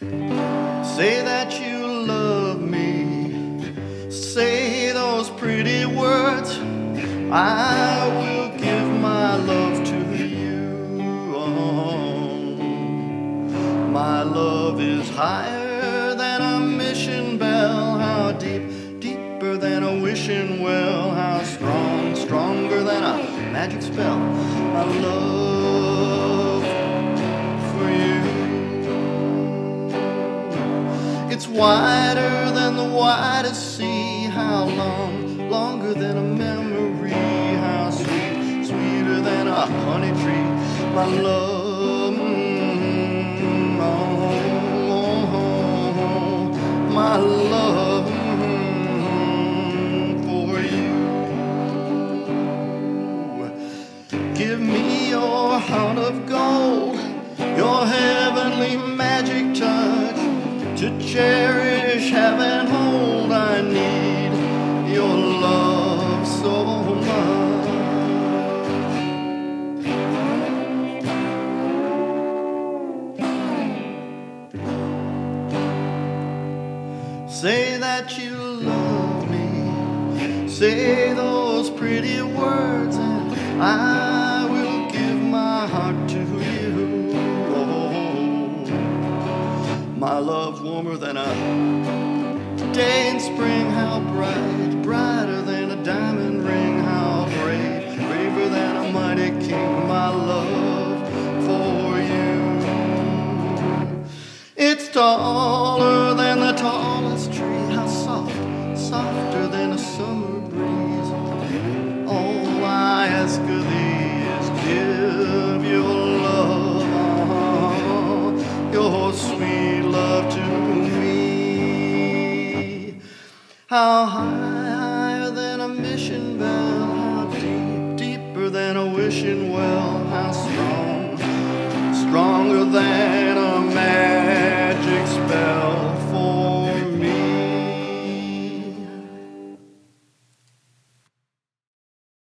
Say that you love me. Say those pretty words. I will give my love to you. Oh, my love is higher than a mission bell. How deep, deeper than a wishing well. How strong, stronger than a magic spell. My love It's wider than the widest sea. How long, longer than a memory. How sweet, sweeter than a honey tree. My love, mm, oh, oh, my love mm, for you. Give me your heart of gold, your heavenly magic touch to cherish, have and hold. I need your love so much. Say that you love me. Say those pretty words, and I my love warmer than a day in spring. How bright, brighter than a diamond ring. How brave, braver than a mighty king. My love for you. It's taller than the tallest tree. How soft, softer than a summer breeze. All I ask of thee is give your love, your sweet How high, higher than a mission bell. How deep, deeper than a wishing well. How strong, stronger than.